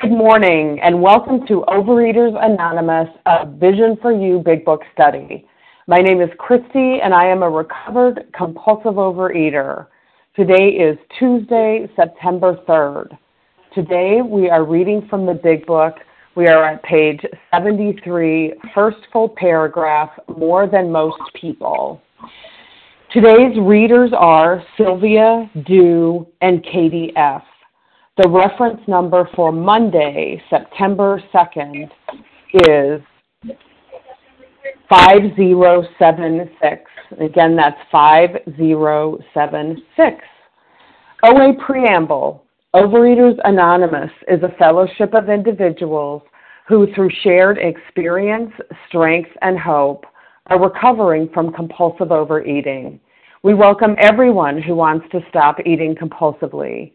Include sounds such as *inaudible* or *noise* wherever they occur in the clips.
Good morning, and welcome to Overeaters Anonymous, a Vision for You Big Book study. My name is Christy, and I am a recovered compulsive overeater. Today is Tuesday, September 3rd. Today we are reading from the Big Book. We are at page 73, first full paragraph, More Than Most People. Today's readers are Sylvia, Dew, and Katie F. The reference number for Monday, September 2nd is 5076. Again, that's 5076. OA Preamble Overeaters Anonymous is a fellowship of individuals who, through shared experience, strength, and hope, are recovering from compulsive overeating. We welcome everyone who wants to stop eating compulsively.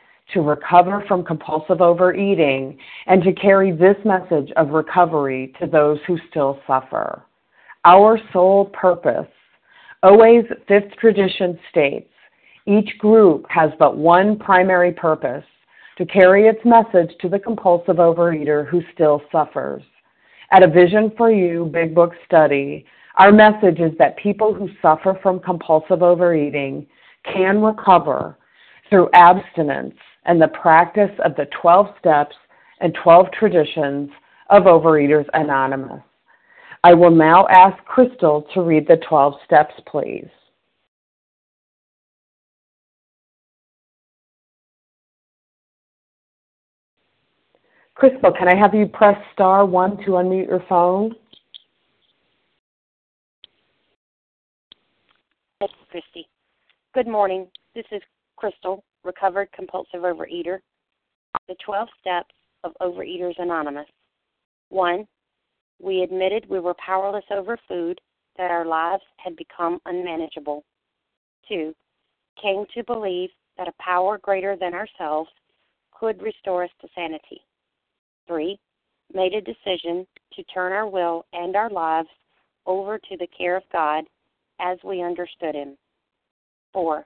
to recover from compulsive overeating and to carry this message of recovery to those who still suffer. Our sole purpose, OA's fifth tradition states, each group has but one primary purpose to carry its message to the compulsive overeater who still suffers. At a Vision for You Big Book study, our message is that people who suffer from compulsive overeating can recover through abstinence and the practice of the 12 steps and 12 traditions of Overeaters Anonymous. I will now ask Crystal to read the 12 steps, please. Crystal, can I have you press star one to unmute your phone? Thank you, Christy. Good morning. This is Crystal recovered compulsive overeater. The 12 steps of Overeaters Anonymous. 1. We admitted we were powerless over food, that our lives had become unmanageable. 2. Came to believe that a power greater than ourselves could restore us to sanity. 3. Made a decision to turn our will and our lives over to the care of God as we understood Him. 4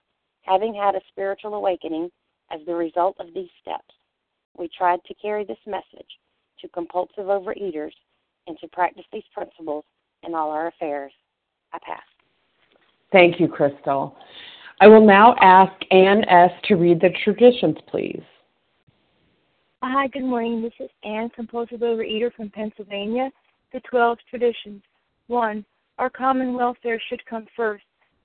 Having had a spiritual awakening as the result of these steps, we tried to carry this message to compulsive overeaters and to practice these principles in all our affairs. I pass. Thank you, Crystal. I will now ask Ann S. to read the traditions, please. Hi, good morning. This is Ann, compulsive overeater from Pennsylvania. The 12 traditions. 1. Our common welfare should come first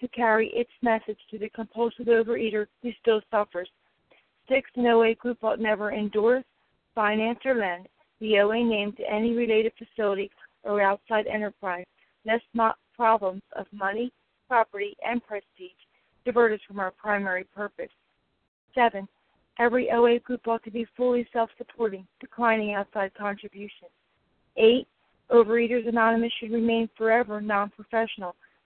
to carry its message to the compulsive overeater who still suffers. Six, an OA group ought never endorse, finance, or lend the OA name to any related facility or outside enterprise, lest not problems of money, property, and prestige divert us from our primary purpose. 7. Every OA group ought to be fully self supporting, declining outside contributions. 8. Overeaters Anonymous should remain forever non professional,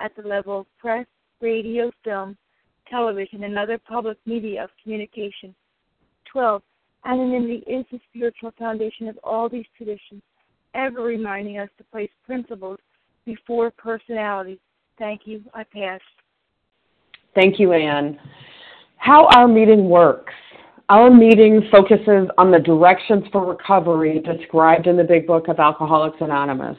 at the level of press, radio, film, television, and other public media of communication. 12. Anonymity is the spiritual foundation of all these traditions, ever reminding us to place principles before personalities. Thank you. I pass. Thank you, Anne. How our meeting works. Our meeting focuses on the directions for recovery described in the Big Book of Alcoholics Anonymous.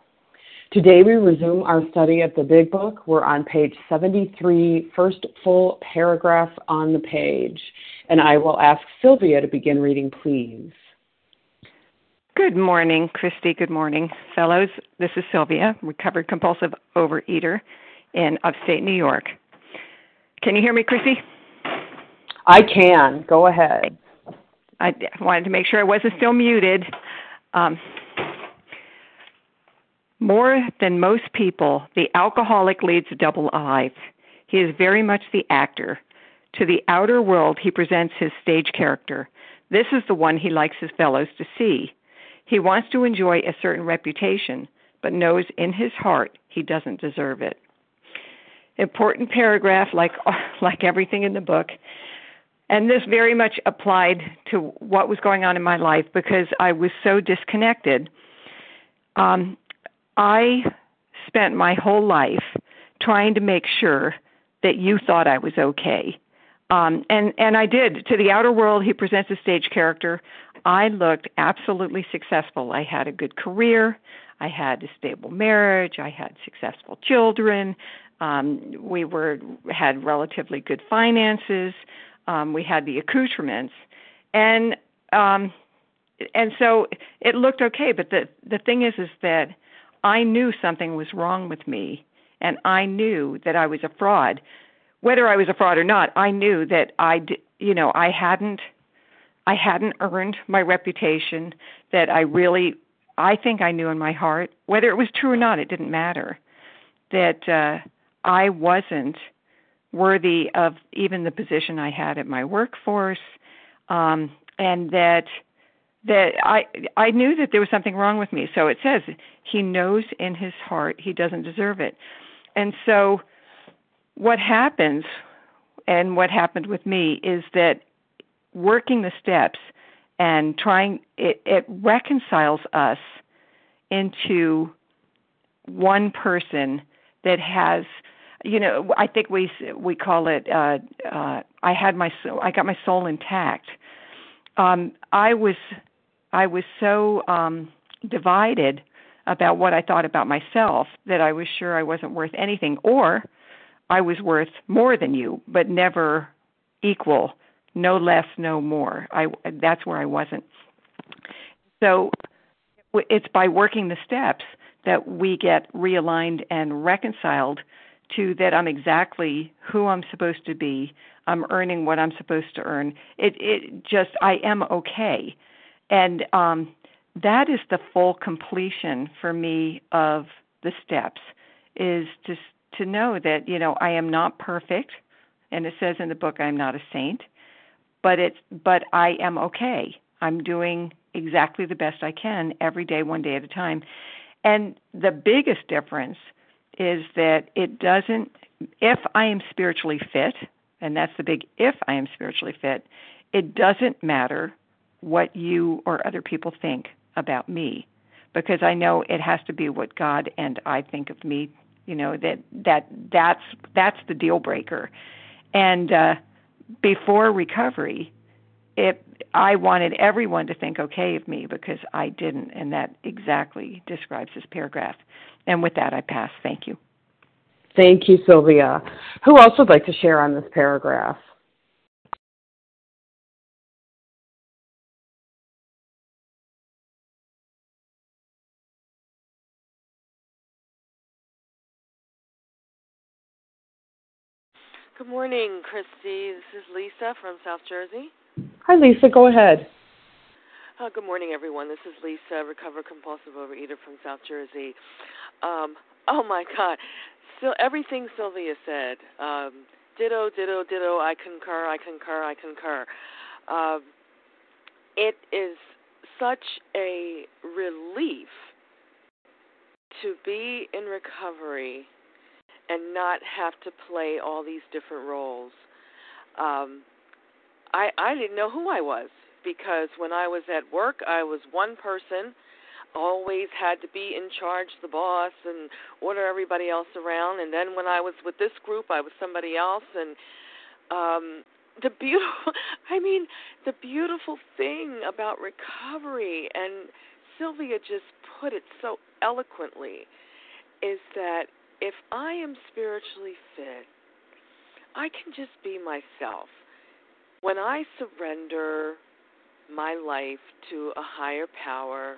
Today we resume our study of the Big Book. We're on page 73, first full paragraph on the page. And I will ask Sylvia to begin reading, please. Good morning, Christy. Good morning, fellows. This is Sylvia, recovered compulsive overeater in upstate New York. Can you hear me, Christy? I can. Go ahead. I wanted to make sure I wasn't still muted. Um, more than most people, the alcoholic leads a double life. He is very much the actor. To the outer world, he presents his stage character. This is the one he likes his fellows to see. He wants to enjoy a certain reputation, but knows in his heart he doesn't deserve it. Important paragraph, like *laughs* like everything in the book, and this very much applied to what was going on in my life because I was so disconnected. Um, I spent my whole life trying to make sure that you thought I was okay. Um, and and I did. To the outer world, he presents a stage character. I looked absolutely successful. I had a good career. I had a stable marriage. I had successful children. Um, we were had relatively good finances um, we had the accoutrements, and um, and so it looked okay. But the the thing is, is that I knew something was wrong with me, and I knew that I was a fraud. Whether I was a fraud or not, I knew that I, you know, I hadn't, I hadn't earned my reputation. That I really, I think I knew in my heart, whether it was true or not, it didn't matter. That uh, I wasn't worthy of even the position I had at my workforce, um, and that that I I knew that there was something wrong with me. So it says he knows in his heart he doesn't deserve it, and so what happens, and what happened with me is that working the steps and trying it, it reconciles us into one person that has you know i think we we call it uh uh i had my i got my soul intact um i was i was so um divided about what i thought about myself that i was sure i wasn't worth anything or i was worth more than you but never equal no less no more i that's where i wasn't so it's by working the steps that we get realigned and reconciled to that I'm exactly who I'm supposed to be. I'm earning what I'm supposed to earn. It it just I am okay. And um that is the full completion for me of the steps is to to know that you know I am not perfect and it says in the book I'm not a saint but it's but I am okay. I'm doing exactly the best I can every day one day at a time. And the biggest difference is that it doesn't if I am spiritually fit and that's the big if I am spiritually fit, it doesn't matter what you or other people think about me because I know it has to be what God and I think of me. You know that that that's that's the deal breaker. And uh, before recovery, it I wanted everyone to think okay of me because I didn't, and that exactly describes this paragraph. And with that, I pass. Thank you. Thank you, Sylvia. Who else would like to share on this paragraph? Good morning, Christy. This is Lisa from South Jersey. Hi, Lisa. Go ahead. Uh, good morning, everyone. This is Lisa, recovered compulsive overeater from South Jersey. Um, oh my God, still everything Sylvia said. Um, ditto, ditto, ditto. I concur. I concur. I concur. Um, it is such a relief to be in recovery and not have to play all these different roles. Um, I I didn't know who I was because when I was at work, I was one person, always had to be in charge, the boss, and order everybody else around. And then when I was with this group, I was somebody else. And um, the beautiful, *laughs* I mean, the beautiful thing about recovery, and Sylvia just put it so eloquently, is that if I am spiritually fit, I can just be myself. When I surrender my life to a higher power,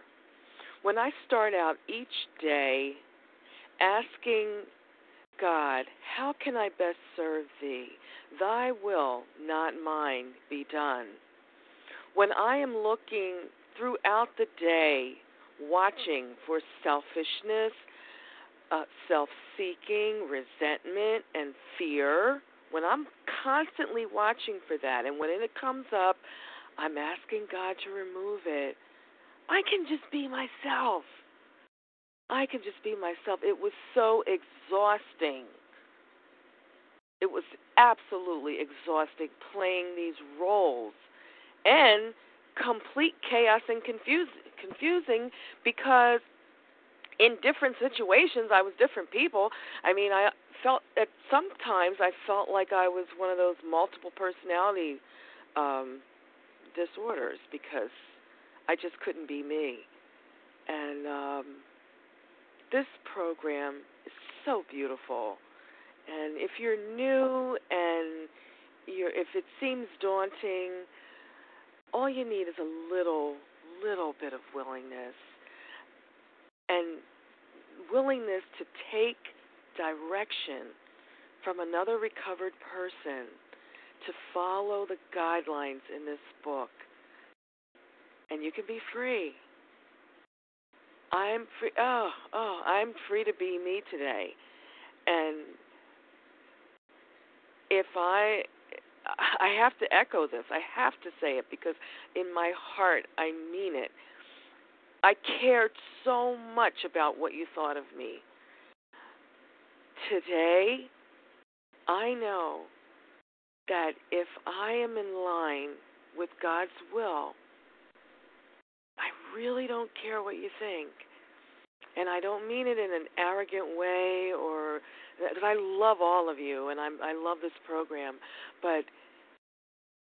when I start out each day asking God, how can I best serve thee? Thy will, not mine, be done. When I am looking throughout the day, watching for selfishness, uh, self seeking, resentment, and fear, when I'm constantly watching for that, and when it comes up, I'm asking God to remove it, I can just be myself. I can just be myself. It was so exhausting. It was absolutely exhausting playing these roles and complete chaos and confuse, confusing because in different situations I was different people. I mean, I felt at sometimes I felt like I was one of those multiple personality um disorders because I just couldn't be me. And um this program is so beautiful. And if you're new and you're if it seems daunting, all you need is a little little bit of willingness and willingness to take direction from another recovered person to follow the guidelines in this book. And you can be free. I'm free. Oh, oh, I'm free to be me today. And if I I have to echo this. I have to say it because in my heart I mean it. I cared so much about what you thought of me. Today, I know that if I am in line with God's will, I really don't care what you think. And I don't mean it in an arrogant way or because I love all of you and I'm I love this program, but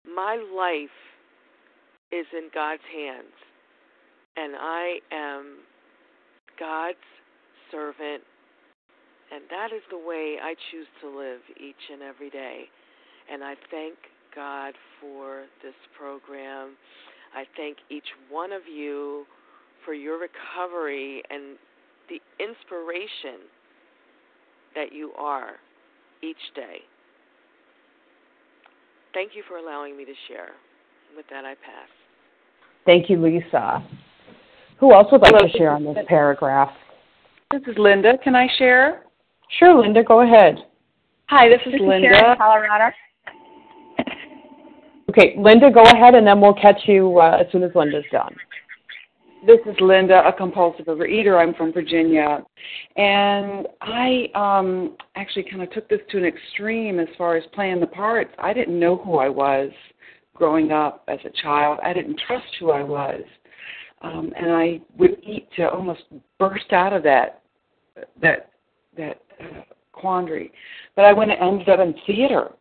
my life is in God's hands and I am God's servant, and that is the way I choose to live each and every day. And I thank God for this program. I thank each one of you for your recovery and the inspiration that you are each day. Thank you for allowing me to share. With that, I pass. Thank you, Lisa. Who else would like Hello. to share on this paragraph? This is Linda. Can I share? Sure, Linda, go ahead. Hi, this is this Linda. Is Colorado. Okay, Linda, go ahead, and then we'll catch you uh, as soon as Linda's done. This is Linda, a compulsive overeater. I'm from Virginia. And I um, actually kind of took this to an extreme as far as playing the parts. I didn't know who I was growing up as a child, I didn't trust who I was. Um, and I would eat to almost burst out of that that that uh, quandary. But I went and ended up in theater,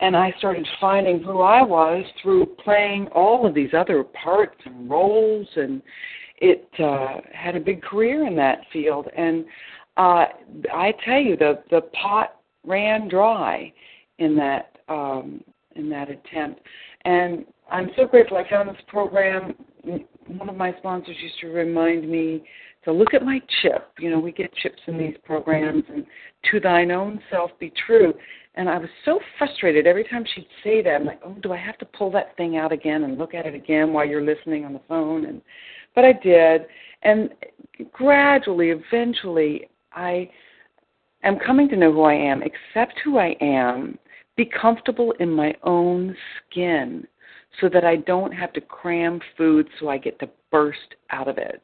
and I started finding who I was through playing all of these other parts and roles, and it uh, had a big career in that field. And uh, I tell you, the the pot ran dry in that um, in that attempt. And I'm so grateful I found this program. One of my sponsors used to remind me to look at my chip. You know, we get chips in these programs, and to thine own self be true. And I was so frustrated every time she'd say that. I'm like, oh, do I have to pull that thing out again and look at it again while you're listening on the phone? And but I did, and gradually, eventually, I am coming to know who I am, accept who I am, be comfortable in my own skin, so that I don't have to cram food so I get to burst out of it.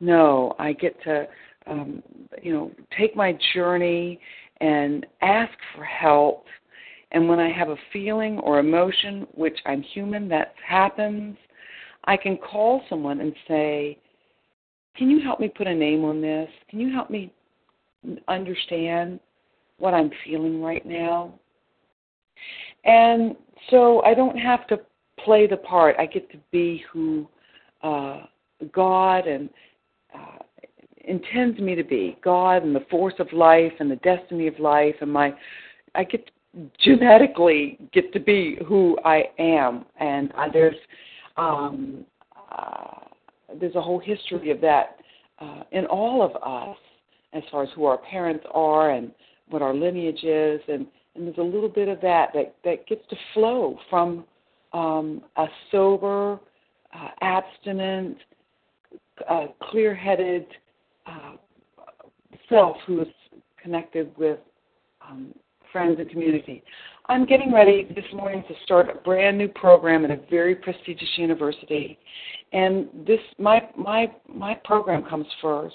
No, I get to, um, you know, take my journey and ask for help. And when I have a feeling or emotion, which I'm human, that happens, I can call someone and say, Can you help me put a name on this? Can you help me understand what I'm feeling right now? And so I don't have to play the part. I get to be who uh, God and uh, intends me to be. God and the force of life and the destiny of life and my I get to genetically get to be who I am. And uh, there's um, uh, there's a whole history of that uh, in all of us as far as who our parents are and what our lineage is and and there's a little bit of that that that gets to flow from um, a sober, uh, abstinent, uh, clear-headed uh, self who is connected with um, friends and community. I'm getting ready this morning to start a brand new program at a very prestigious university, and this my my my program comes first.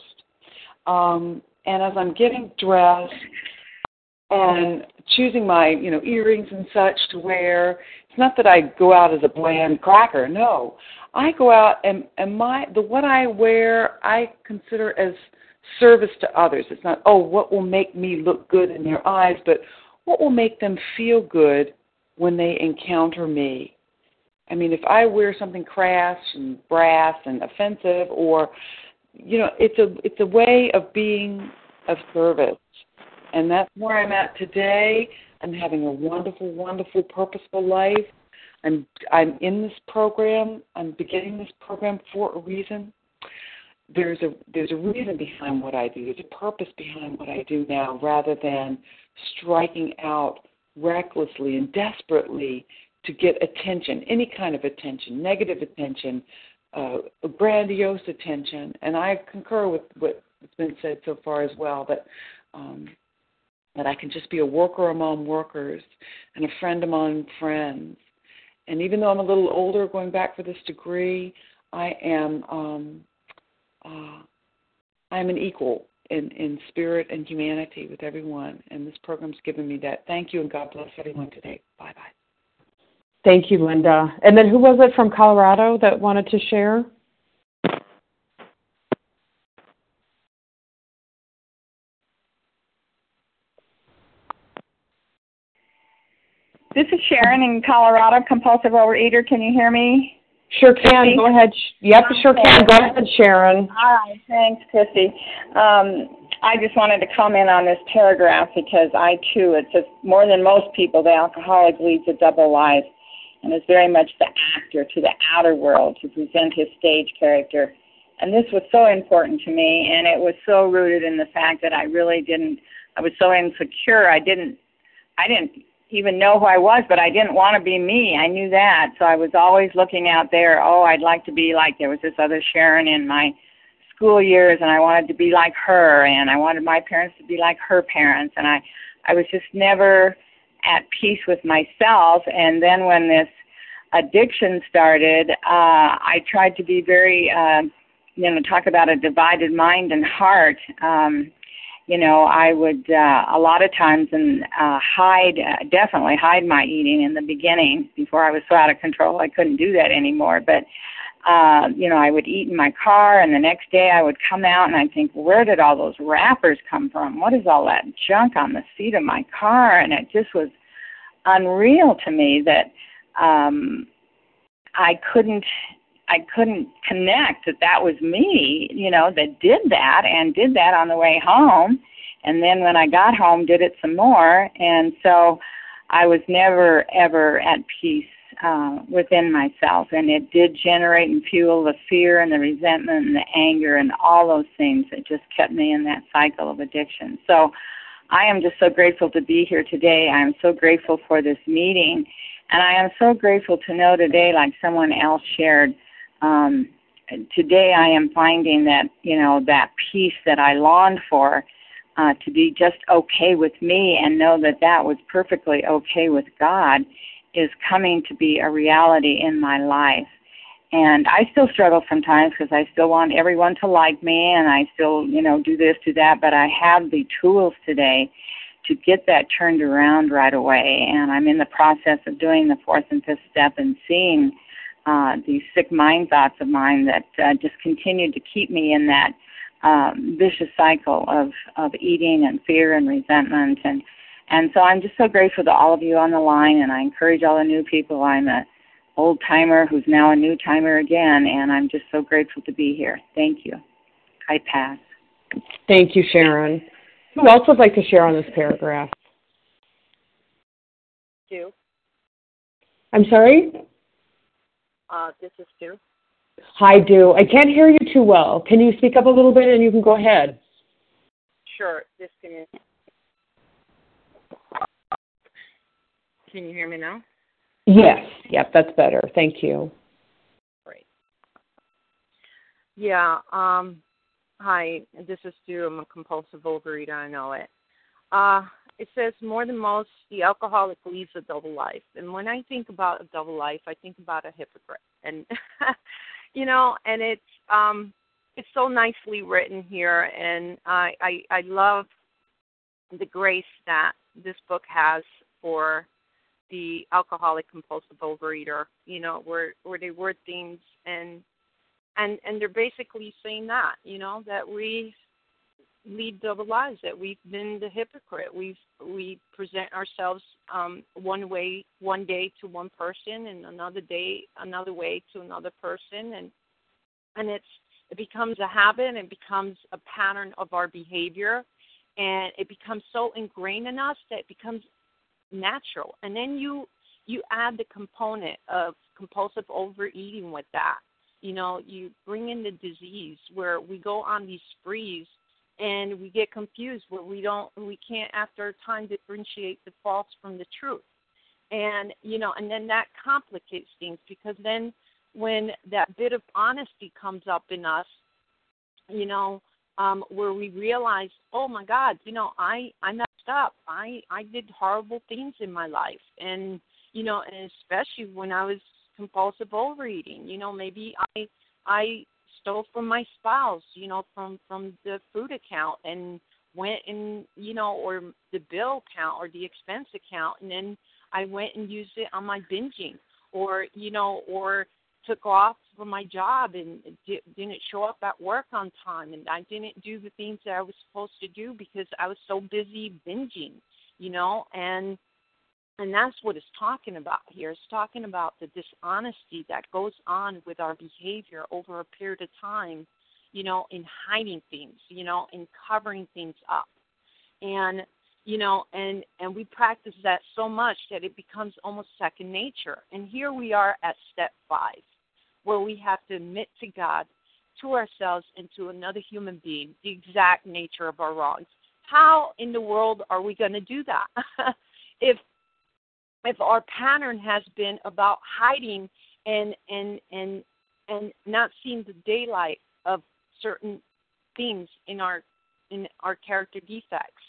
Um, and as I'm getting dressed and choosing my you know earrings and such to wear it's not that i go out as a bland cracker no. I go out and and my the what i wear i consider as service to others. It's not oh what will make me look good in their eyes but what will make them feel good when they encounter me? I mean if i wear something crass and brass and offensive or you know it's a it's a way of being of service and that's where I'm at today. I'm having a wonderful, wonderful, purposeful life. I'm I'm in this program. I'm beginning this program for a reason. There's a there's a reason behind what I do. There's a purpose behind what I do now, rather than striking out recklessly and desperately to get attention, any kind of attention, negative attention, uh, grandiose attention. And I concur with what's been said so far as well. That um, that I can just be a worker among workers and a friend among friends. And even though I'm a little older, going back for this degree, I am um, uh, I'm an equal in, in spirit and humanity with everyone. And this program's given me that. Thank you, and God bless everyone today. Bye bye. Thank you, Linda. And then who was it from Colorado that wanted to share? This is Sharon in Colorado, compulsive overeater. Can you hear me? Sure can. Go ahead. Yep, sure can. Go ahead, Sharon. All right. Thanks, Christy. Um, I just wanted to comment on this paragraph because I too, it's just more than most people, the alcoholic leads a double life and is very much the actor to the outer world to present his stage character. And this was so important to me, and it was so rooted in the fact that I really didn't, I was so insecure, I didn't I didn't even know who I was, but I didn't want to be me. I knew that. So I was always looking out there, oh, I'd like to be like there was this other Sharon in my school years and I wanted to be like her and I wanted my parents to be like her parents and I I was just never at peace with myself and then when this addiction started, uh I tried to be very uh you know, talk about a divided mind and heart. Um you know, I would uh, a lot of times and uh, hide, uh, definitely hide my eating in the beginning before I was so out of control I couldn't do that anymore. But uh, you know, I would eat in my car, and the next day I would come out and I'd think, where did all those wrappers come from? What is all that junk on the seat of my car? And it just was unreal to me that um, I couldn't I couldn't connect that that was me, you know, that did that and did that on the way home. And then when I got home, did it some more. And so I was never, ever at peace uh, within myself. And it did generate and fuel the fear and the resentment and the anger and all those things that just kept me in that cycle of addiction. So I am just so grateful to be here today. I am so grateful for this meeting. And I am so grateful to know today, like someone else shared, um, today I am finding that you know that peace that I longed for uh, to be just okay with me and know that that was perfectly okay with God is coming to be a reality in my life. And I still struggle sometimes because I still want everyone to like me and I still, you know, do this, do that, but I have the tools today to get that turned around right away. And I'm in the process of doing the fourth and fifth step and seeing uh, these sick mind thoughts of mine that uh, just continued to keep me in that um, vicious cycle of of eating and fear and resentment and and so I'm just so grateful to all of you on the line and I encourage all the new people. I'm a old timer who's now a new timer again and I'm just so grateful to be here. Thank you. I pass. Thank you, Sharon. Who else would like to share on this paragraph? Sue. I'm sorry? Uh, this is Sue. Hi, Do. I can't hear you too well. Can you speak up a little bit and you can go ahead? Sure. This can. Can you hear me now? Yes. Yep, that's better. Thank you. Great. Yeah. Um. Hi. This is Sue. I'm a compulsive overeater. I know it. Uh, it says more than most, the alcoholic leads a double life. And when I think about a double life, I think about a hypocrite. And *laughs* you know, and it's um it's so nicely written here and I I, I love the grace that this book has for the alcoholic compulsive overeater, you know, where where they word things and and and they're basically saying that, you know, that we lead double lives that we've been the hypocrite. We've we present ourselves um one way one day to one person and another day another way to another person. And and it's it becomes a habit and it becomes a pattern of our behavior. And it becomes so ingrained in us that it becomes natural. And then you you add the component of compulsive overeating with that. You know you bring in the disease where we go on these sprees and we get confused where we don't we can't after a time differentiate the false from the truth. And you know and then that complicates things because then when that bit of honesty comes up in us you know um where we realize oh my god you know i i messed up. I i did horrible things in my life. And you know and especially when i was compulsive overeating you know maybe i i stole from my spouse, you know, from from the food account and went and you know, or the bill account or the expense account, and then I went and used it on my binging, or you know, or took off from my job and didn't show up at work on time, and I didn't do the things that I was supposed to do because I was so busy binging, you know, and and that's what it's talking about here. It's talking about the dishonesty that goes on with our behavior over a period of time, you know, in hiding things, you know, in covering things up. And you know, and and we practice that so much that it becomes almost second nature. And here we are at step 5, where we have to admit to God, to ourselves and to another human being the exact nature of our wrongs. How in the world are we going to do that? *laughs* if if our pattern has been about hiding and and and and not seeing the daylight of certain things in our in our character defects.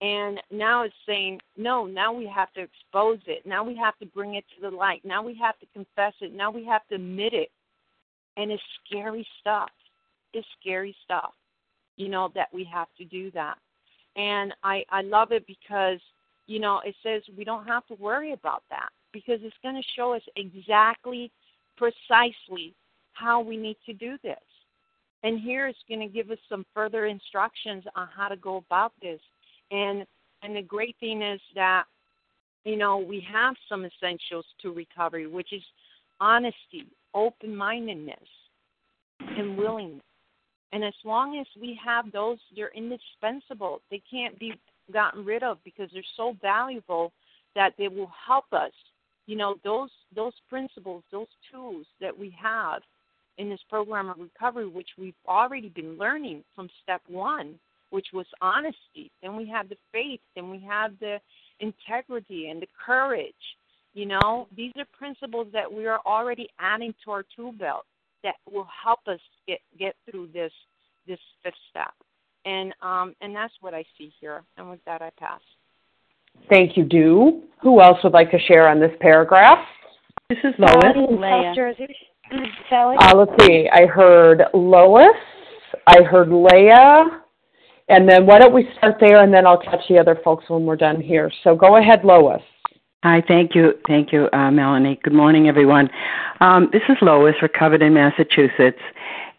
And now it's saying no now we have to expose it. Now we have to bring it to the light. Now we have to confess it. Now we have to admit it. And it's scary stuff. It's scary stuff you know that we have to do that. And i i love it because you know it says we don't have to worry about that because it's going to show us exactly precisely how we need to do this. And here it's going to give us some further instructions on how to go about this. And and the great thing is that you know we have some essentials to recovery which is honesty open mindedness and willingness. And as long as we have those they're indispensable. They can't be gotten rid of because they're so valuable that they will help us you know those those principles those tools that we have in this program of recovery which we've already been learning from step one which was honesty. Then we have the faith. Then we have the integrity and the courage. You know, these are principles that we are already adding to our tool belt that will help us get get through this this fifth step. And um, and that's what I see here. And with that, I pass. Thank you, Do. Who else would like to share on this paragraph? This is Lois. Leah. Sally? Uh, let's see. I heard Lois. I heard Leah. And then why don't we start there, and then I'll catch the other folks when we're done here. So go ahead, Lois. Hi, thank you, thank you, uh, Melanie. Good morning, everyone. Um, this is Lois, recovered in Massachusetts,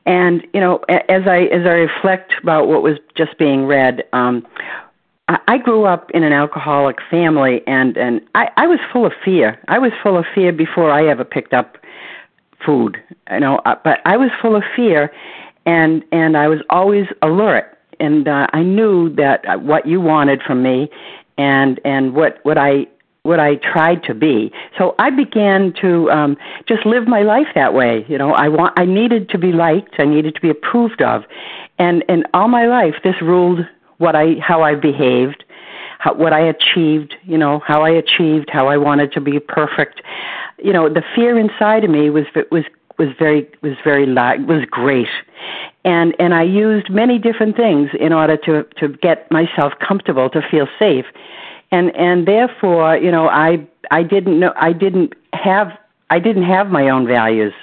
and you know, as I as I reflect about what was just being read, um, I, I grew up in an alcoholic family, and and I, I was full of fear. I was full of fear before I ever picked up food, you know. Uh, but I was full of fear, and and I was always alert and uh, I knew that what you wanted from me, and and what what I what I tried to be. So I began to um, just live my life that way. You know, I want I needed to be liked, I needed to be approved of, and and all my life this ruled what I how I behaved, how, what I achieved. You know, how I achieved, how I wanted to be perfect. You know, the fear inside of me was was was very was very was great and and I used many different things in order to to get myself comfortable to feel safe and and therefore you know I I didn't know I didn't have I didn't have my own values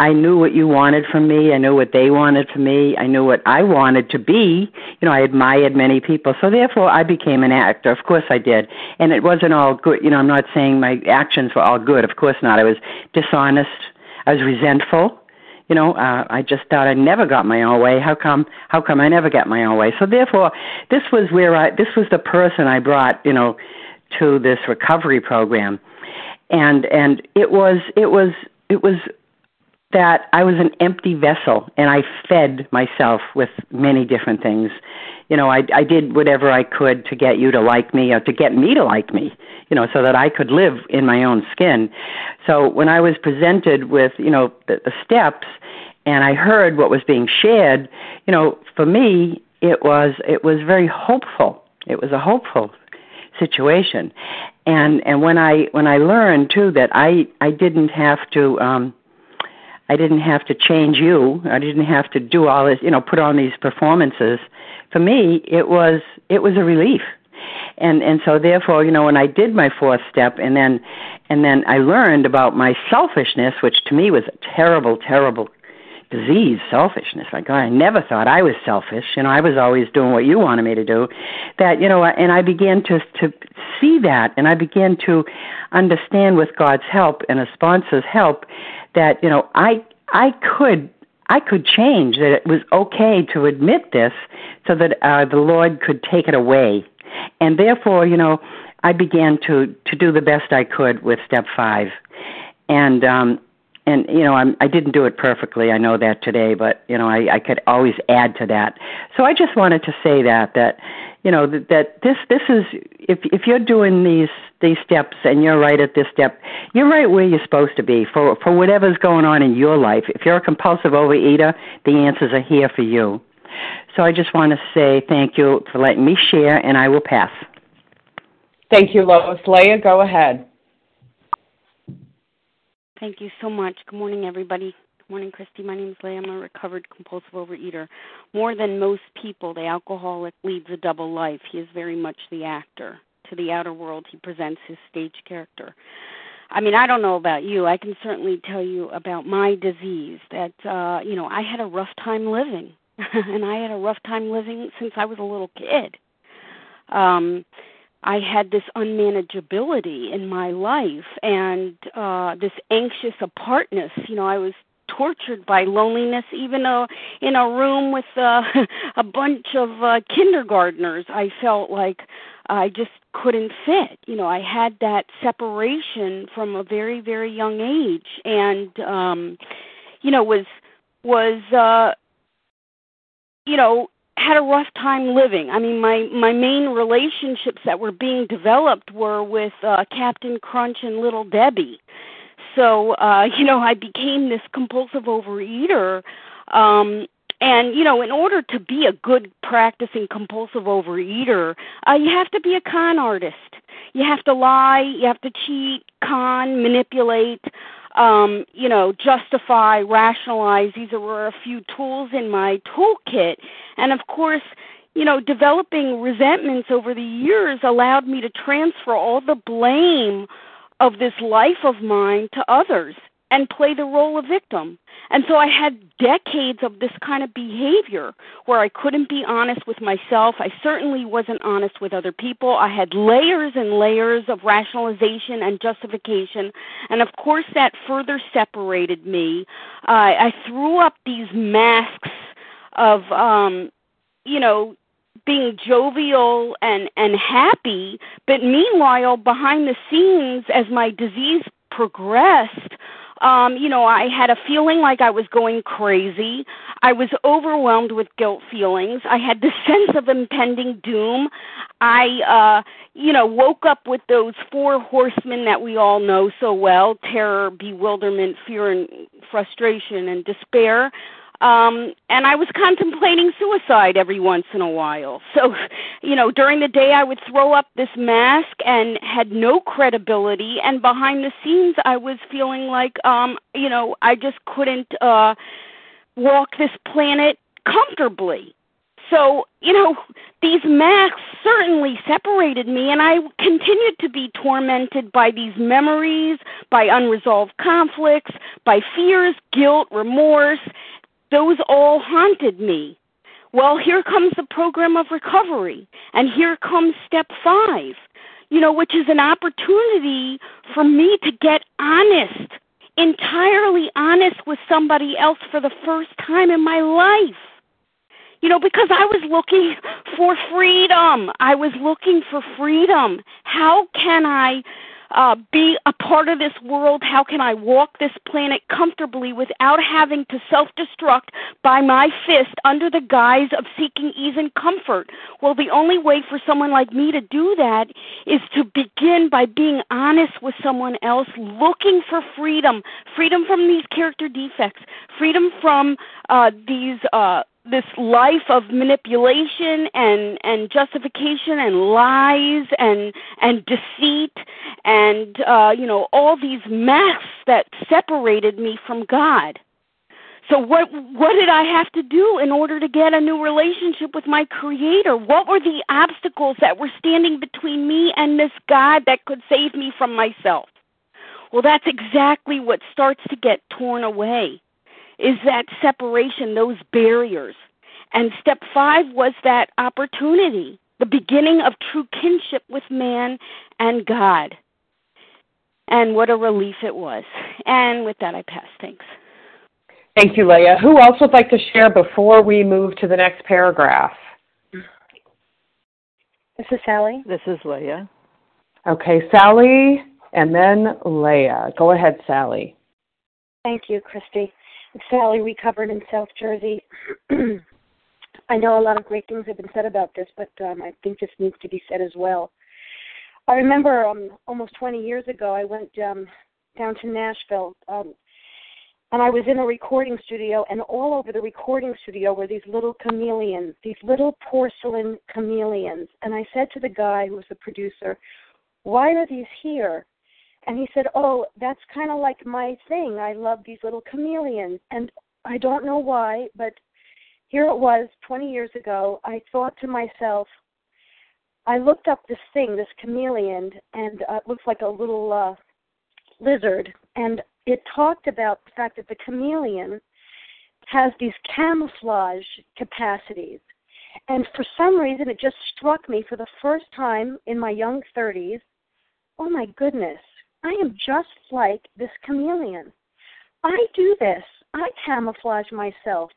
I knew what you wanted from me. I knew what they wanted from me. I knew what I wanted to be. You know, I admired many people. So therefore, I became an actor. Of course I did. And it wasn't all good. You know, I'm not saying my actions were all good. Of course not. I was dishonest. I was resentful. You know, uh, I just thought I never got my own way. How come? How come I never get my own way? So therefore, this was where I. This was the person I brought. You know, to this recovery program, and and it was it was it was that I was an empty vessel and I fed myself with many different things. You know, I I did whatever I could to get you to like me or to get me to like me you know, so that I could live in my own skin. So when I was presented with, you know, the, the steps and I heard what was being shared, you know, for me it was it was very hopeful. It was a hopeful situation. And and when I when I learned too that I I didn't have to um I didn't have to change you. I didn't have to do all this, you know, put on these performances. For me, it was it was a relief and and so therefore you know when i did my fourth step and then and then i learned about my selfishness which to me was a terrible terrible disease selfishness like god i never thought i was selfish you know i was always doing what you wanted me to do that you know and i began to to see that and i began to understand with god's help and a sponsor's help that you know i i could I could change, that it was okay to admit this so that uh, the Lord could take it away and therefore, you know, I began to to do the best I could with step five, and um, and you know I'm, I didn't do it perfectly. I know that today, but you know I, I could always add to that. So I just wanted to say that that you know that, that this this is if if you're doing these these steps and you're right at this step, you're right where you're supposed to be for for whatever's going on in your life. If you're a compulsive overeater, the answers are here for you. So I just want to say thank you for letting me share, and I will pass. Thank you, Lois. Leah, go ahead. Thank you so much. Good morning, everybody. Good morning, Christy. My name is Leah. I'm a recovered compulsive overeater. More than most people, the alcoholic leads a double life. He is very much the actor. To the outer world, he presents his stage character. I mean, I don't know about you. I can certainly tell you about my disease that uh, you know, I had a rough time living. *laughs* and I had a rough time living since I was a little kid. Um I had this unmanageability in my life and uh this anxious apartness. You know, I was tortured by loneliness even though in a room with uh, *laughs* a bunch of uh, kindergartners I felt like I just couldn't fit. You know, I had that separation from a very very young age and um you know was was uh you know had a rough time living. I mean, my my main relationships that were being developed were with uh, Captain Crunch and Little Debbie. So, uh, *laughs* you know, I became this compulsive overeater. Um, and you know, in order to be a good practicing compulsive overeater, uh, you have to be a con artist. You have to lie, you have to cheat, con, manipulate um, you know, justify, rationalize. These were a few tools in my toolkit. And of course, you know, developing resentments over the years allowed me to transfer all the blame of this life of mine to others and play the role of victim. And so I had decades of this kind of behavior where I couldn't be honest with myself. I certainly wasn't honest with other people. I had layers and layers of rationalization and justification. And of course, that further separated me. Uh, I threw up these masks of, um, you know, being jovial and and happy but meanwhile behind the scenes as my disease progressed um, you know, I had a feeling like I was going crazy. I was overwhelmed with guilt feelings. I had the *laughs* sense of impending doom. I, uh, you know, woke up with those four horsemen that we all know so well terror, bewilderment, fear, and frustration and despair um and i was contemplating suicide every once in a while. So you know during the day i would throw up this mask and had no credibility. And behind the scenes i was feeling like um you know i just couldn't uh walk this planet comfortably. So you know these masks certainly separated me and i continued to be tormented by these memories by unresolved conflicts by fears guilt remorse those all haunted me. Well, here comes the program of recovery, and here comes step five, you know, which is an opportunity for me to get honest, entirely honest with somebody else for the first time in my life. You know, because I was looking for freedom. I was looking for freedom. How can I uh, be a part of this world? How can I walk this planet comfortably without having to self destruct by my fist under the guise of seeking ease and comfort? Well, the only way for someone like me to do that is to begin by being honest with someone else, looking for freedom freedom from these character defects, freedom from uh, these. Uh, this life of manipulation and and justification and lies and and deceit and uh you know all these masks that separated me from God. So what what did I have to do in order to get a new relationship with my creator? What were the obstacles that were standing between me and this God that could save me from myself? Well, that's exactly what starts to get torn away is that separation, those barriers. And step five was that opportunity, the beginning of true kinship with man and God. And what a relief it was. And with that, I pass. Thanks. Thank you, Leah. Who else would like to share before we move to the next paragraph? This is Sally. This is Leah. Okay, Sally, and then Leah. Go ahead, Sally. Thank you, Christy. Sally recovered in South Jersey. *clears throat* I know a lot of great things have been said about this, but um, I think this needs to be said as well. I remember um, almost 20 years ago, I went um, down to Nashville, um, and I was in a recording studio, and all over the recording studio were these little chameleons, these little porcelain chameleons. And I said to the guy who was the producer, why are these here? And he said, oh, that's kind of like my thing. I love these little chameleons. And I don't know why, but here it was 20 years ago. I thought to myself, I looked up this thing, this chameleon, and uh, it looks like a little uh, lizard. And it talked about the fact that the chameleon has these camouflage capacities. And for some reason, it just struck me for the first time in my young 30s oh my goodness, I am just like this chameleon. I do this, I camouflage myself.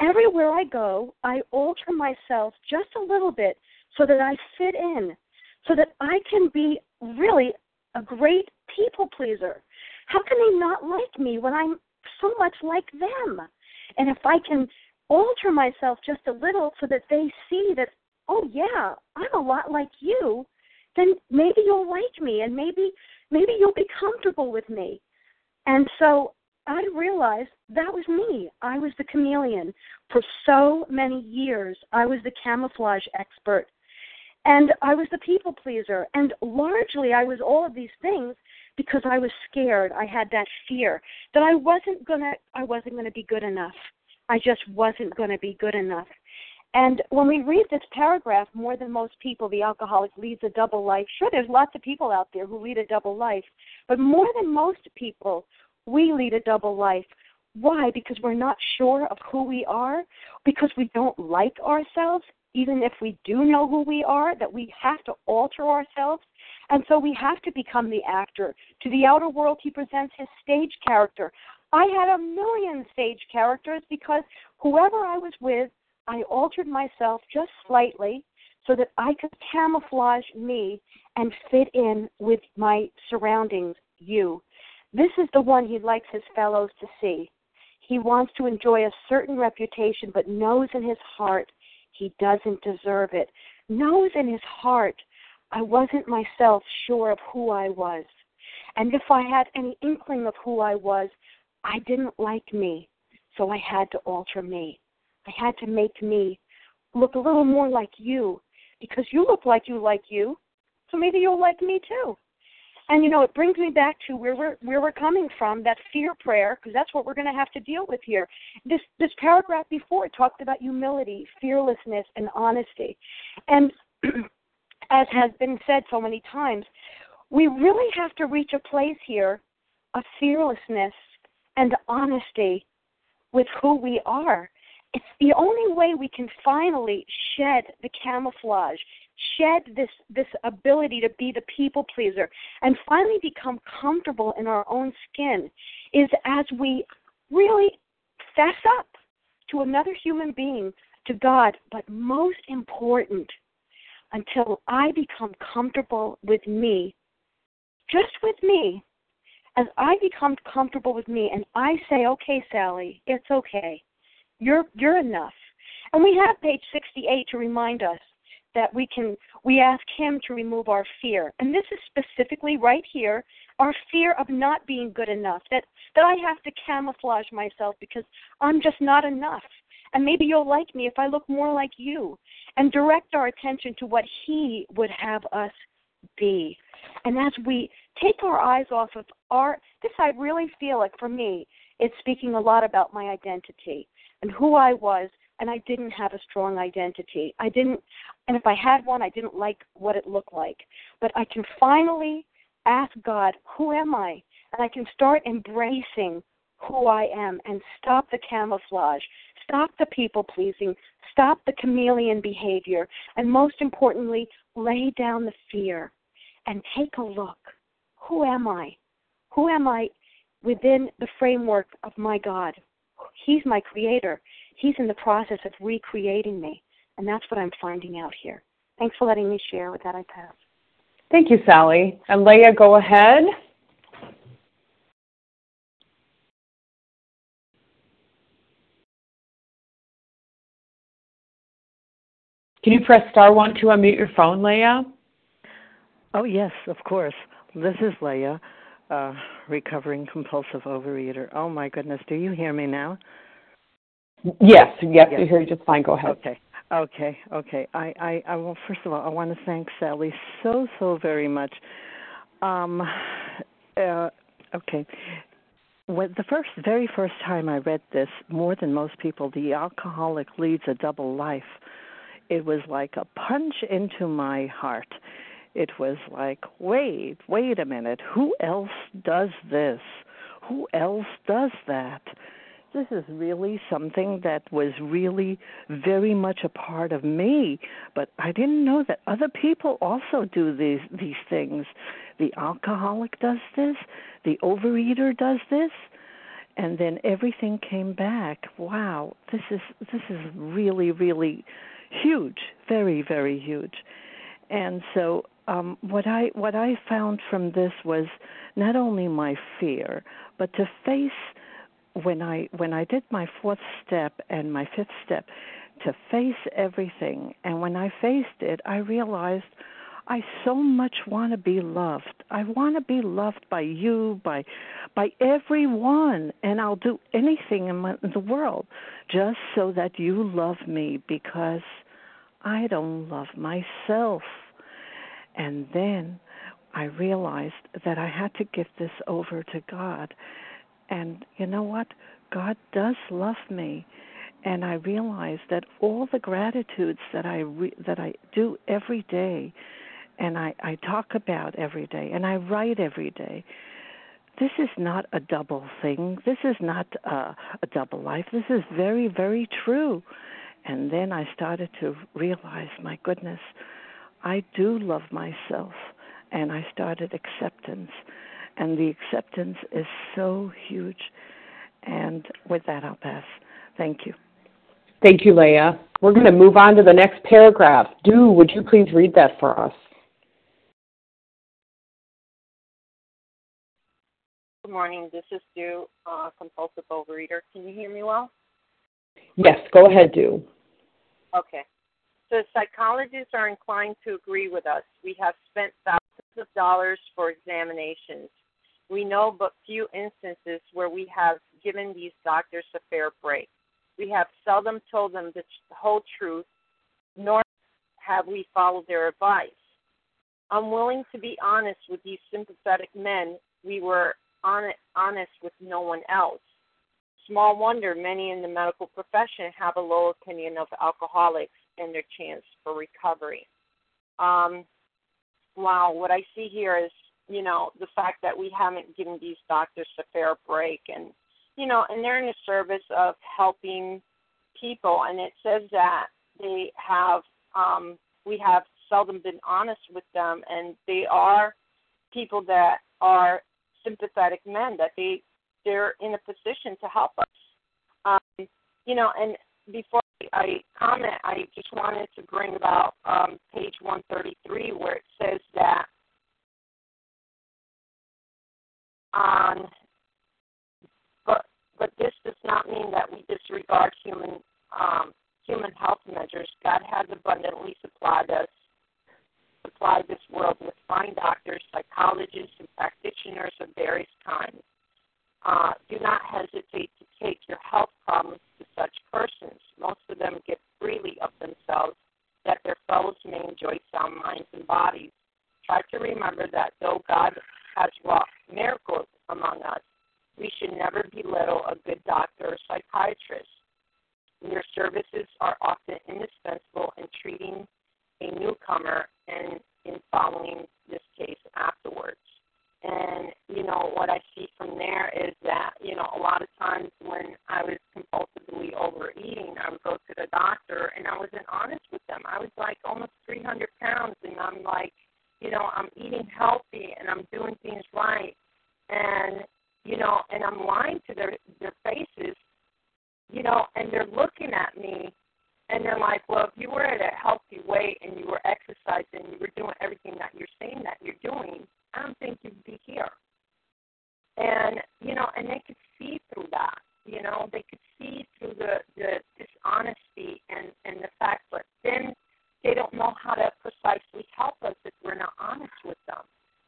Everywhere I go, I alter myself just a little bit so that I fit in, so that I can be really a great people pleaser. How can they not like me when I'm so much like them? And if I can alter myself just a little so that they see that, oh yeah, I'm a lot like you, then maybe you'll like me and maybe maybe you'll be comfortable with me. And so I realized that was me. I was the chameleon. For so many years, I was the camouflage expert. And I was the people pleaser. And largely, I was all of these things because I was scared. I had that fear that I wasn't gonna I wasn't gonna be good enough. I just wasn't gonna be good enough. And when we read this paragraph, more than most people, the alcoholic leads a double life. Sure, there's lots of people out there who lead a double life, but more than most people, we lead a double life. Why? Because we're not sure of who we are, because we don't like ourselves, even if we do know who we are, that we have to alter ourselves. And so we have to become the actor. To the outer world, he presents his stage character. I had a million stage characters because whoever I was with, I altered myself just slightly so that I could camouflage me and fit in with my surroundings, you. This is the one he likes his fellows to see. He wants to enjoy a certain reputation, but knows in his heart he doesn't deserve it. Knows in his heart I wasn't myself sure of who I was. And if I had any inkling of who I was, I didn't like me. So I had to alter me. I had to make me look a little more like you because you look like you like you. So maybe you'll like me too. And you know, it brings me back to where we're where we're coming from, that fear prayer, because that's what we're going to have to deal with here. This this paragraph before talked about humility, fearlessness, and honesty. And *clears throat* as has been said so many times, we really have to reach a place here of fearlessness and honesty with who we are. It's the only way we can finally shed the camouflage, shed this this ability to be the people pleaser and finally become comfortable in our own skin is as we really fess up to another human being to God. But most important until I become comfortable with me just with me as I become comfortable with me and I say okay Sally it's okay you're you're enough. And we have page 68 to remind us that we can we ask him to remove our fear. And this is specifically right here our fear of not being good enough that that i have to camouflage myself because i'm just not enough. And maybe you'll like me if i look more like you and direct our attention to what he would have us be. And as we take our eyes off of our this i really feel like for me it's speaking a lot about my identity and who i was and I didn't have a strong identity. I didn't, and if I had one, I didn't like what it looked like. But I can finally ask God, who am I? And I can start embracing who I am and stop the camouflage, stop the people pleasing, stop the chameleon behavior, and most importantly, lay down the fear and take a look. Who am I? Who am I within the framework of my God? He's my creator. He's in the process of recreating me. And that's what I'm finding out here. Thanks for letting me share. With that, I pass. Thank you, Sally. And Leah, go ahead. Can you press star one to unmute your phone, Leah? Oh, yes, of course. This is Leah, uh, recovering compulsive overeater. Oh, my goodness. Do you hear me now? Yes, yes, yes. we hear you just fine. Go ahead. Okay. Okay, okay. I, I, I well, first of all, I want to thank Sally so, so very much. Um, uh, okay. When the first, very first time I read this, more than most people, the alcoholic leads a double life. It was like a punch into my heart. It was like, wait, wait a minute. Who else does this? Who else does that? this is really something that was really very much a part of me but i didn't know that other people also do these these things the alcoholic does this the overeater does this and then everything came back wow this is this is really really huge very very huge and so um what i what i found from this was not only my fear but to face when I when I did my fourth step and my fifth step to face everything and when I faced it I realized I so much want to be loved. I want to be loved by you, by by everyone, and I'll do anything in, my, in the world just so that you love me because I don't love myself. And then I realized that I had to give this over to God and you know what? God does love me. And I realized that all the gratitudes that I re- that I do every day, and I, I talk about every day, and I write every day. This is not a double thing. This is not a, a double life. This is very, very true. And then I started to realize, my goodness, I do love myself, and I started acceptance and the acceptance is so huge. And with that, I'll pass. Thank you. Thank you, Leah. We're going to move on to the next paragraph. Do, would you please read that for us? Good morning. This is Sue, uh, compulsive overeater. Can you hear me well? Yes, go ahead, Do. Okay. So psychologists are inclined to agree with us. We have spent thousands of dollars for examinations. We know but few instances where we have given these doctors a fair break. We have seldom told them the whole truth, nor have we followed their advice. Unwilling to be honest with these sympathetic men, we were honest with no one else. Small wonder many in the medical profession have a low opinion of alcoholics and their chance for recovery. Um, wow, what I see here is you know, the fact that we haven't given these doctors a fair break and you know, and they're in the service of helping people. And it says that they have um we have seldom been honest with them. And they are people that are sympathetic men that they they're in a position to help us. Um you know and before I comment I just wanted to bring about um page 133 where it says that on but but this does not mean that we disregard human um, human health measures. God has abundantly supplied us supplied this world with fine doctors, psychologists, and practitioners of various kinds. Uh, do not hesitate to take your health problems to such persons. Most of them give freely of themselves that their fellows may enjoy sound minds and bodies. Try to remember that though God has wrought miracles among us. We should never belittle a good doctor or psychiatrist. Their services are often indispensable in treating a newcomer and in following this case afterwards. And, you know, what I see from there is that, you know, a lot of times when I was compulsively overeating, I would go to the doctor and I wasn't honest with them. I was like almost 300 pounds and I'm like, you know, I'm eating healthy and I'm doing things right, and you know, and I'm lying to their their faces, you know, and they're looking at me, and they're like, well, if you were at a healthy weight and you were exercising, you were doing everything that you're saying that you're doing, I don't think you'd be here. And you know, and they could see through that. You know, they could see through the the dishonesty and and the fact, but then they don't know how to precisely help us if we're not honest with them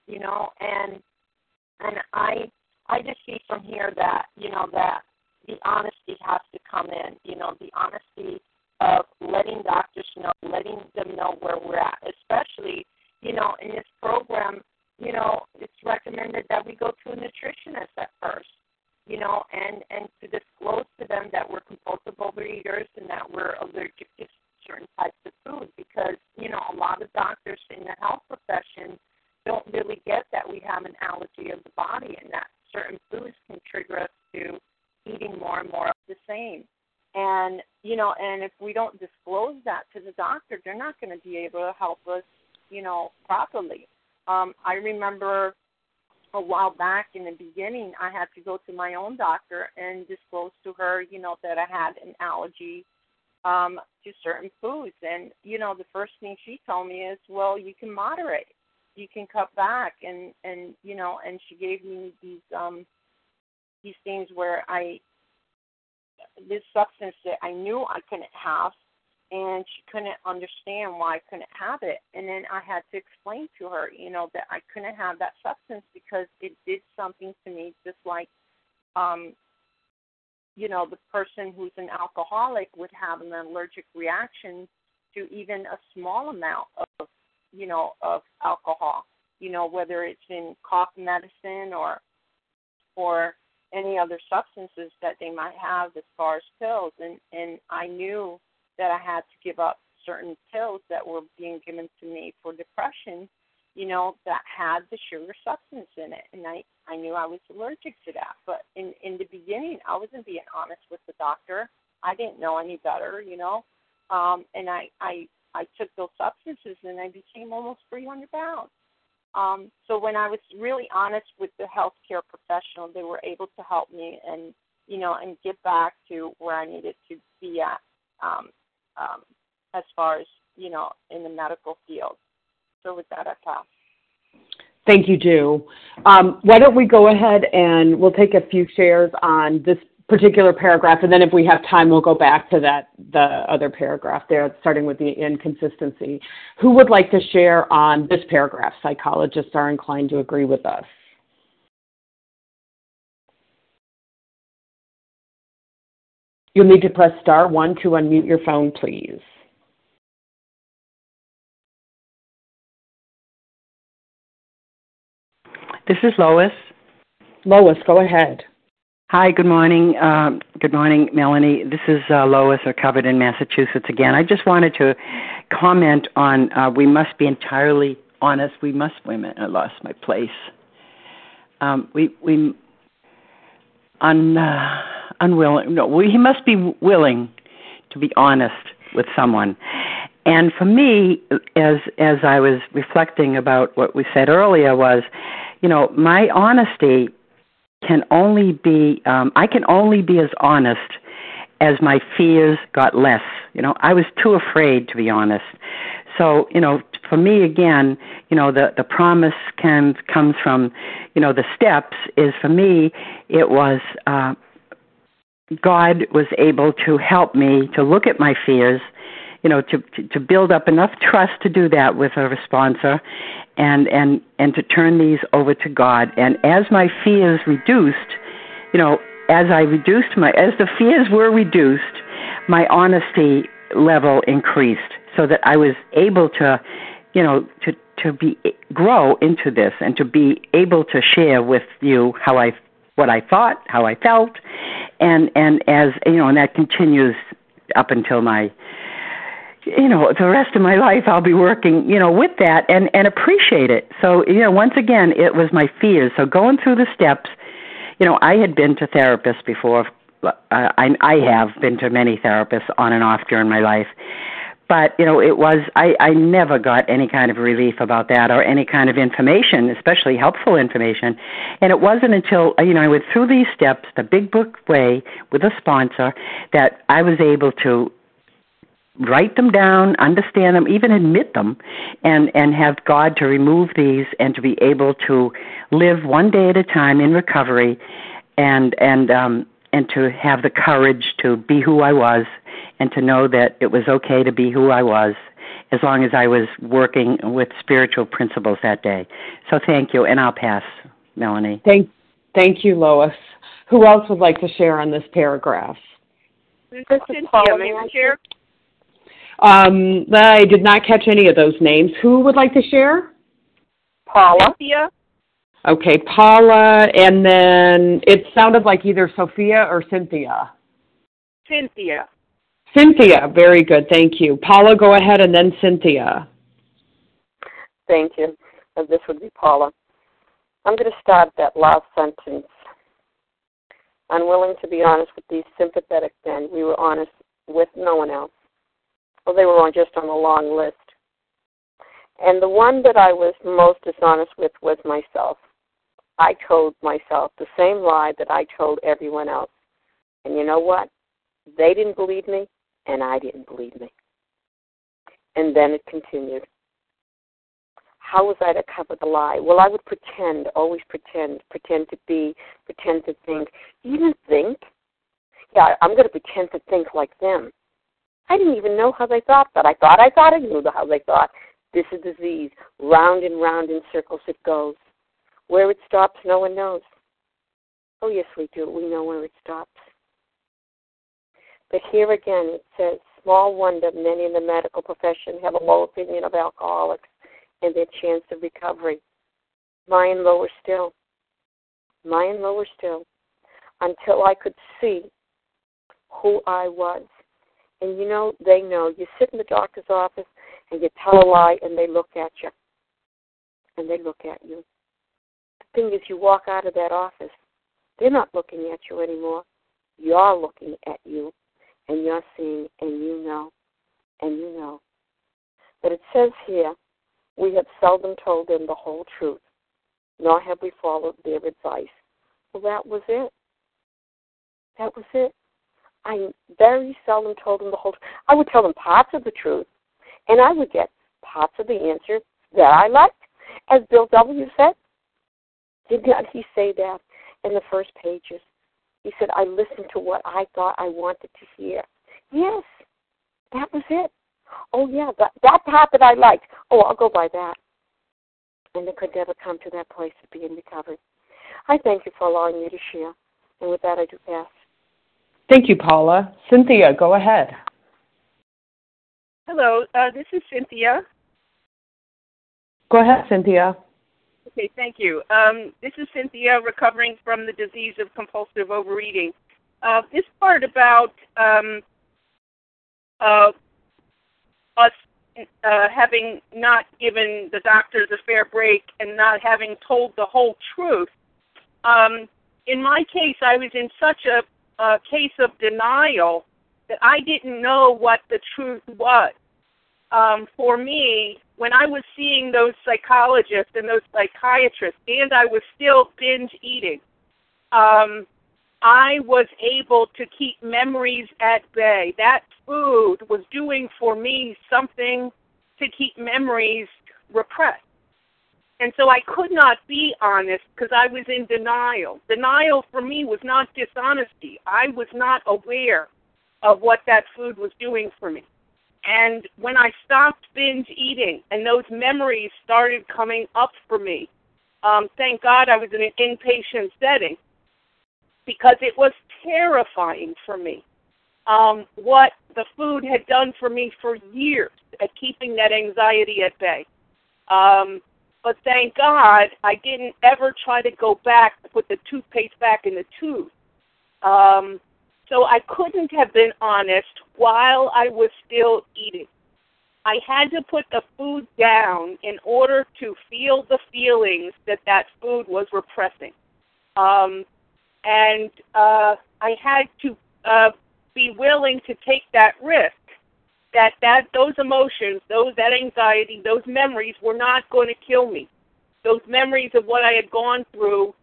you know and and i i just see from here that you know that the honesty has to come in you know the honesty of letting doctors know, letting them know where we're at, especially, you know, in this program, you know, it's recommended that we go to a nutritionist at first, you know, and and to disclose to them that we're compulsive overeaters and that we're allergic to certain types of food because, you know, a lot of doctors in the health profession don't really get that we have an allergy of the body and that certain foods can trigger us to eating more and more of the same. And you know, and if we don't disclose that to the doctor, they're not going to be able to help us, you know, properly. Um, I remember a while back in the beginning, I had to go to my own doctor and disclose to her, you know, that I had an allergy um, to certain foods. And you know, the first thing she told me is, well, you can moderate, you can cut back, and and you know, and she gave me these um these things where I this substance that I knew I couldn't have, and she couldn't understand why I couldn't have it. And then I had to explain to her, you know, that I couldn't have that substance because it did something to me, just like, um, you know, the person who's an alcoholic would have an allergic reaction to even a small amount of, you know, of alcohol. You know, whether it's in cough medicine or, or any other substances that they might have as far as pills and and I knew that I had to give up certain pills that were being given to me for depression, you know, that had the sugar substance in it and I I knew I was allergic to that. But in in the beginning I wasn't being honest with the doctor. I didn't know any better, you know. Um and I I I took those substances and I became almost 300 pounds. Um, so when I was really honest with the healthcare professional, they were able to help me and you know and get back to where I needed to be at um, um, as far as you know in the medical field. So with that, I pass. Thank you, Ju. Um, why don't we go ahead and we'll take a few shares on this particular paragraph, and then if we have time, we'll go back to that the other paragraph there, starting with the inconsistency. Who would like to share on this paragraph? Psychologists are inclined to agree with us. You'll need to press star one to unmute your phone, please. This is Lois. Lois, go ahead. Hi, good morning. Um, good morning, Melanie. This is uh, Lois, recovered in Massachusetts again. I just wanted to comment on uh, we must be entirely honest. We must. Wait a minute, I lost my place. Um, we we un, uh, unwilling. No, he must be willing to be honest with someone. And for me, as as I was reflecting about what we said earlier, was, you know, my honesty can only be um, I can only be as honest as my fears got less. You know, I was too afraid to be honest. So, you know, for me again, you know, the the promise can comes from, you know, the steps is for me it was uh God was able to help me to look at my fears, you know, to, to to build up enough trust to do that with a sponsor and and and to turn these over to God. And as my fears reduced, you know, as I reduced my as the fears were reduced, my honesty level increased so that I was able to, you know, to to be grow into this and to be able to share with you how I what I thought, how I felt, and and as you know, and that continues up until my you know the rest of my life I'll be working you know with that and and appreciate it. So you know once again it was my fears. So going through the steps you know I had been to therapists before. Uh, I I have been to many therapists on and off during my life but you know it was I I never got any kind of relief about that or any kind of information especially helpful information. And it wasn't until you know I went through these steps the big book way with a sponsor that I was able to write them down, understand them, even admit them, and and have God to remove these and to be able to live one day at a time in recovery, and and um, and to have the courage to be who I was, and to know that it was okay to be who I was, as long as I was working with spiritual principles that day. So thank you, and I'll pass, Melanie. Thank thank you, Lois. Who else would like to share on this paragraph? This is Cynthia. May I share? Um, I did not catch any of those names. Who would like to share? Paula. Cynthia. Okay, Paula, and then it sounded like either Sophia or Cynthia. Cynthia. Cynthia, very good, thank you. Paula, go ahead, and then Cynthia. Thank you. And this would be Paula. I'm going to start that last sentence. Unwilling to be honest with these sympathetic men. We were honest with no one else. Well, they were on just on a long list. And the one that I was most dishonest with was myself. I told myself the same lie that I told everyone else. And you know what? They didn't believe me, and I didn't believe me. And then it continued. How was I to cover the lie? Well, I would pretend, always pretend, pretend to be, pretend to think. Even think? Yeah, I'm going to pretend to think like them. I didn't even know how they thought, but I thought I thought I knew how they thought. This is disease. Round and round in circles it goes. Where it stops, no one knows. Oh, yes, we do. We know where it stops. But here again, it says, small wonder many in the medical profession have a low opinion of alcoholics and their chance of recovery. Mine lower still. Mine lower still. Until I could see who I was. And you know, they know. You sit in the doctor's office and you tell a lie and they look at you. And they look at you. Thing is, you walk out of that office, they're not looking at you anymore. You're looking at you and you're seeing and you know and you know. But it says here, we have seldom told them the whole truth, nor have we followed their advice. Well, that was it. That was it. I very seldom told them the whole truth. I would tell them parts of the truth, and I would get parts of the answer that I liked. As Bill W. said, did not he say that in the first pages? He said, I listened to what I thought I wanted to hear. Yes, that was it. Oh, yeah, that, that part that I liked. Oh, I'll go by that. And they could never come to that place of being recovered. I thank you for allowing me to share. And with that, I do pass. Thank you, Paula. Cynthia, go ahead. Hello, uh, this is Cynthia. Go ahead, Cynthia. Okay, thank you. Um, this is Cynthia, recovering from the disease of compulsive overeating. Uh, this part about um, uh, us uh, having not given the doctors a fair break and not having told the whole truth. Um, in my case, I was in such a, a case of denial that I didn't know what the truth was. Um, for me, when I was seeing those psychologists and those psychiatrists, and I was still binge eating, um, I was able to keep memories at bay. That food was doing for me something to keep memories repressed. And so I could not be honest because I was in denial. Denial for me was not dishonesty. I was not aware of what that food was doing for me. And when I stopped binge eating and those memories started coming up for me, um, thank God I was in an inpatient setting because it was terrifying for me um, what the food had done for me for years at keeping that anxiety at bay. Um, but thank God I didn't ever try to go back to put the toothpaste back in the tube. Um, so I couldn't have been honest while I was still eating. I had to put the food down in order to feel the feelings that that food was repressing. Um, and uh, I had to uh, be willing to take that risk that that those emotions, those that anxiety, those memories were not going to kill me. Those memories of what I had gone through,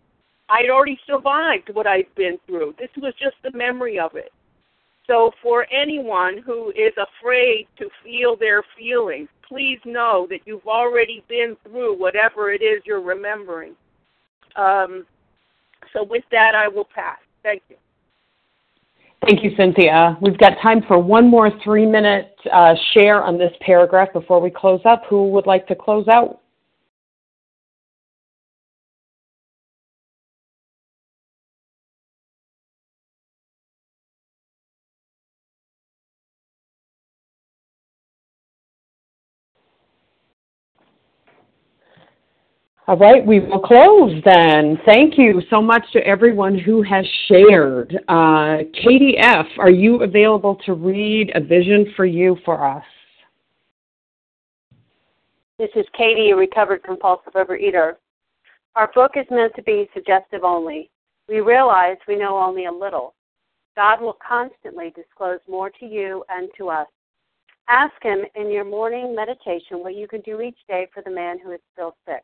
I'd already survived what I'd been through. This was just the memory of it. So for anyone who is afraid to feel their feelings, please know that you've already been through whatever it is you're remembering. Um, so with that, I will pass. Thank you. Thank you, Cynthia. We've got time for one more three minute uh, share on this paragraph before we close up. Who would like to close out? All right, we will close then. Thank you so much to everyone who has shared. Uh, Katie F., are you available to read a vision for you for us? This is Katie, a recovered compulsive overeater. Our book is meant to be suggestive only. We realize we know only a little. God will constantly disclose more to you and to us. Ask Him in your morning meditation what you can do each day for the man who is still sick.